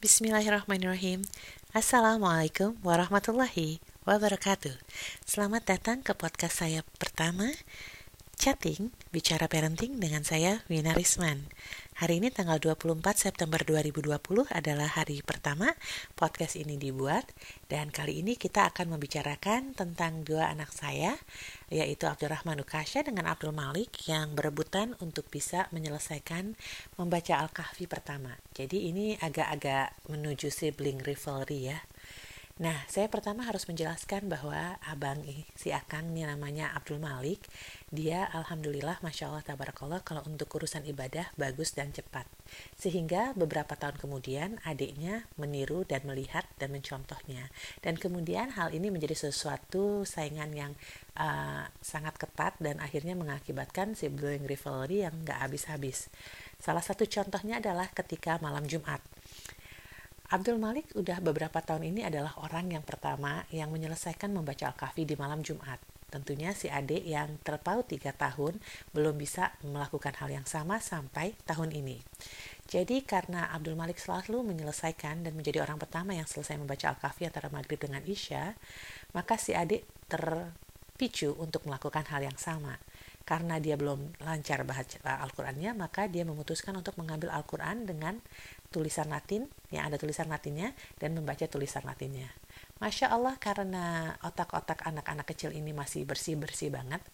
Bismillahirrahmanirrahim. Assalamualaikum warahmatullahi wabarakatuh. Selamat datang ke podcast saya pertama, Chatting, Bicara Parenting dengan saya, Wina Risman. Hari ini tanggal 24 September 2020 adalah hari pertama podcast ini dibuat dan kali ini kita akan membicarakan tentang dua anak saya yaitu Abdurrahman Ukasha dengan Abdul Malik yang berebutan untuk bisa menyelesaikan membaca Al-Kahfi pertama. Jadi ini agak-agak menuju sibling rivalry ya. Nah, saya pertama harus menjelaskan bahwa abang si Akang ini namanya Abdul Malik, dia alhamdulillah masya Allah tabarakallah kalau untuk urusan ibadah bagus dan cepat. Sehingga beberapa tahun kemudian adiknya meniru dan melihat dan mencontohnya. Dan kemudian hal ini menjadi sesuatu saingan yang uh, sangat ketat dan akhirnya mengakibatkan sibling rivalry yang gak habis-habis. Salah satu contohnya adalah ketika malam Jumat. Abdul Malik udah beberapa tahun ini adalah orang yang pertama yang menyelesaikan membaca Al-Kahfi di malam Jumat. Tentunya si adik yang terpaut tiga tahun belum bisa melakukan hal yang sama sampai tahun ini. Jadi karena Abdul Malik selalu menyelesaikan dan menjadi orang pertama yang selesai membaca Al-Kahfi antara maghrib dengan Isya, maka si adik terpicu untuk melakukan hal yang sama karena dia belum lancar baca Al-Qur'annya, maka dia memutuskan untuk mengambil Al-Qur'an dengan tulisan Latin yang ada tulisan Latinnya dan membaca tulisan Latinnya. Masya Allah karena otak-otak anak-anak kecil ini masih bersih-bersih banget,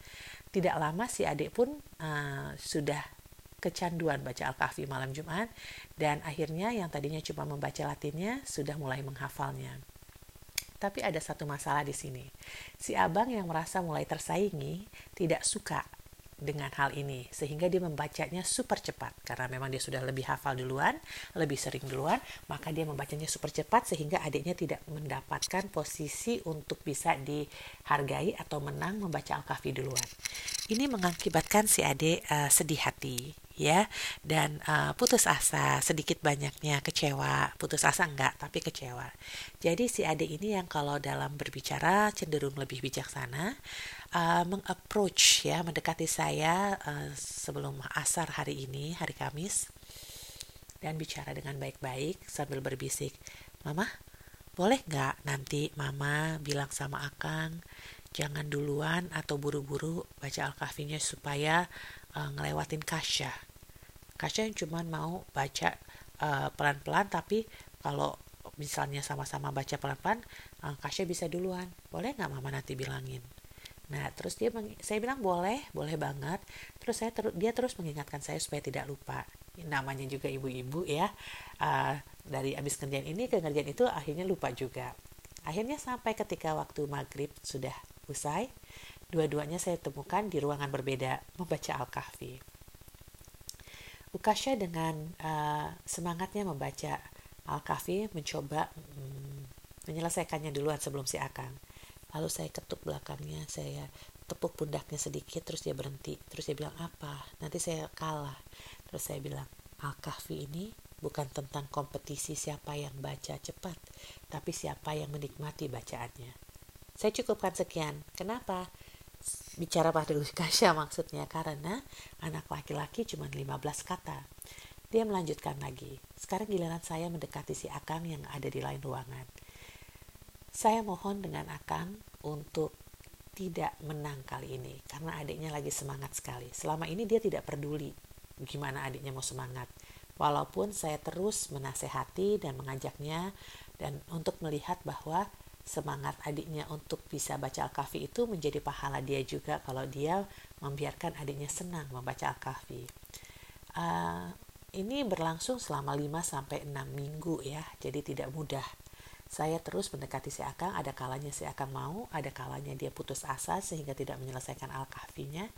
tidak lama si adik pun uh, sudah kecanduan baca Al-Kahfi malam Jumat dan akhirnya yang tadinya cuma membaca Latinnya sudah mulai menghafalnya. Tapi ada satu masalah di sini. Si abang yang merasa mulai tersaingi tidak suka dengan hal ini sehingga dia membacanya super cepat. Karena memang dia sudah lebih hafal duluan, lebih sering duluan, maka dia membacanya super cepat sehingga adiknya tidak mendapatkan posisi untuk bisa dihargai atau menang membaca Al-Kahfi duluan. Ini mengakibatkan si adik uh, sedih hati ya. Dan uh, putus asa sedikit banyaknya kecewa. Putus asa enggak tapi kecewa. Jadi si adik ini yang kalau dalam berbicara cenderung lebih bijaksana uh, mengapproach ya mendekati saya uh, sebelum asar hari ini hari Kamis dan bicara dengan baik-baik sambil berbisik mama boleh nggak nanti mama bilang sama akang jangan duluan atau buru-buru baca al-kahfinya supaya uh, ngelewatin Kasya. Kasya yang cuma mau baca uh, pelan-pelan tapi kalau misalnya sama-sama baca pelan-pelan uh, Kasya bisa duluan. Boleh nggak mama nanti bilangin? Nah, terus dia saya bilang boleh, boleh banget. Terus saya ter, dia terus mengingatkan saya supaya tidak lupa. Namanya juga ibu-ibu ya. Uh, dari abis kerjaan ini ke kerjaan itu akhirnya lupa juga. Akhirnya sampai ketika waktu maghrib sudah usai, Dua-duanya saya temukan di ruangan berbeda membaca Al-Kahfi. Ukasha dengan uh, semangatnya membaca Al-Kahfi mencoba um, menyelesaikannya duluan sebelum si Akang. Lalu saya ketuk belakangnya, saya tepuk pundaknya sedikit, terus dia berhenti. Terus dia bilang, apa? Nanti saya kalah. Terus saya bilang, Al-Kahfi ini bukan tentang kompetisi siapa yang baca cepat, tapi siapa yang menikmati bacaannya. Saya cukupkan sekian. Kenapa? bicara pada Kasya maksudnya karena anak laki-laki cuma 15 kata. Dia melanjutkan lagi. Sekarang giliran saya mendekati si Akang yang ada di lain ruangan. Saya mohon dengan Akang untuk tidak menang kali ini karena adiknya lagi semangat sekali. Selama ini dia tidak peduli gimana adiknya mau semangat. Walaupun saya terus menasehati dan mengajaknya dan untuk melihat bahwa semangat adiknya untuk bisa baca Al-Kahfi itu menjadi pahala dia juga kalau dia membiarkan adiknya senang membaca Al-Kahfi. Uh, ini berlangsung selama 5 sampai 6 minggu ya, jadi tidak mudah. Saya terus mendekati si Akang, ada kalanya si Akang mau, ada kalanya dia putus asa sehingga tidak menyelesaikan Al-Kahfinya.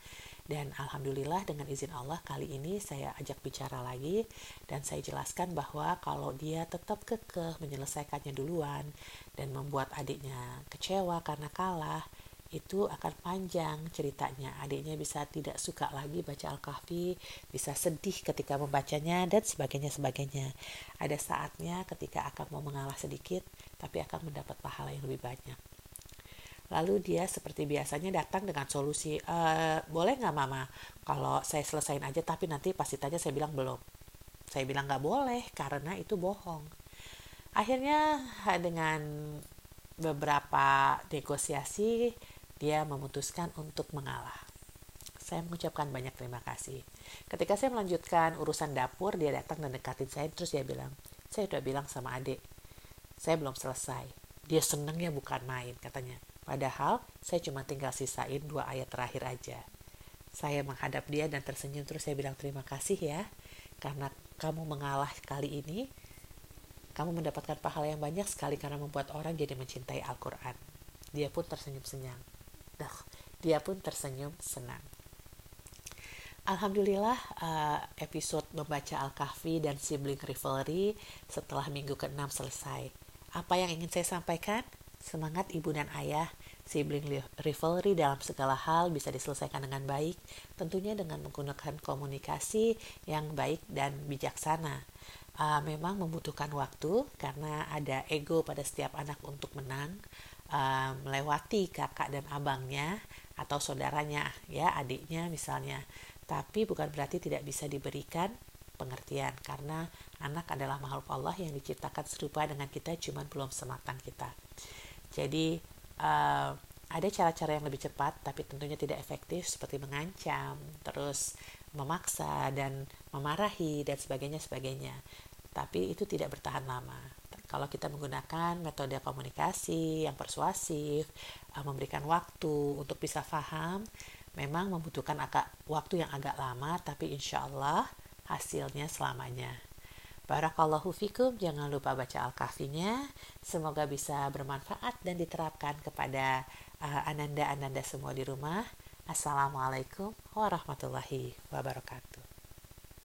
Dan Alhamdulillah dengan izin Allah kali ini saya ajak bicara lagi dan saya jelaskan bahwa kalau dia tetap kekeh menyelesaikannya duluan dan membuat adiknya kecewa karena kalah, itu akan panjang ceritanya. Adiknya bisa tidak suka lagi baca Al-Kahfi, bisa sedih ketika membacanya, dan sebagainya sebagainya. Ada saatnya ketika akan mau mengalah sedikit, tapi akan mendapat pahala yang lebih banyak. Lalu dia seperti biasanya datang dengan solusi, e, boleh nggak mama kalau saya selesain aja tapi nanti pasti tanya saya bilang belum. Saya bilang nggak boleh karena itu bohong. akhirnya dengan beberapa negosiasi dia memutuskan untuk mengalah. Saya mengucapkan banyak terima kasih. Ketika saya melanjutkan urusan dapur dia datang dan dekatin saya terus dia bilang saya udah bilang sama adik saya belum selesai. Dia senengnya bukan main katanya. Padahal saya cuma tinggal sisain dua ayat terakhir aja. Saya menghadap dia dan tersenyum terus saya bilang terima kasih ya karena kamu mengalah kali ini kamu mendapatkan pahala yang banyak sekali karena membuat orang jadi mencintai Al-Quran. Dia pun tersenyum Nah, dia pun tersenyum senang. Alhamdulillah uh, episode membaca Al-Kahfi dan sibling rivalry setelah minggu ke-6 selesai. Apa yang ingin saya sampaikan? Semangat ibu dan ayah, sibling rivalry dalam segala hal bisa diselesaikan dengan baik, tentunya dengan menggunakan komunikasi yang baik dan bijaksana uh, memang membutuhkan waktu karena ada ego pada setiap anak untuk menang uh, melewati kakak dan abangnya atau saudaranya ya adiknya misalnya. Tapi bukan berarti tidak bisa diberikan pengertian karena anak adalah makhluk Allah yang diciptakan serupa dengan kita cuman belum sematang kita. Jadi uh, ada cara-cara yang lebih cepat tapi tentunya tidak efektif seperti mengancam terus memaksa dan memarahi dan sebagainya sebagainya. Tapi itu tidak bertahan lama. Kalau kita menggunakan metode komunikasi yang persuasif, eh, memberikan waktu untuk bisa paham, memang membutuhkan agak waktu yang agak lama, tapi insya Allah hasilnya selamanya. Barakallahu fikum, jangan lupa baca Al-Kahfinya. Semoga bisa bermanfaat dan diterapkan kepada uh, ananda-ananda semua di rumah. Assalamualaikum warahmatullahi wabarakatuh.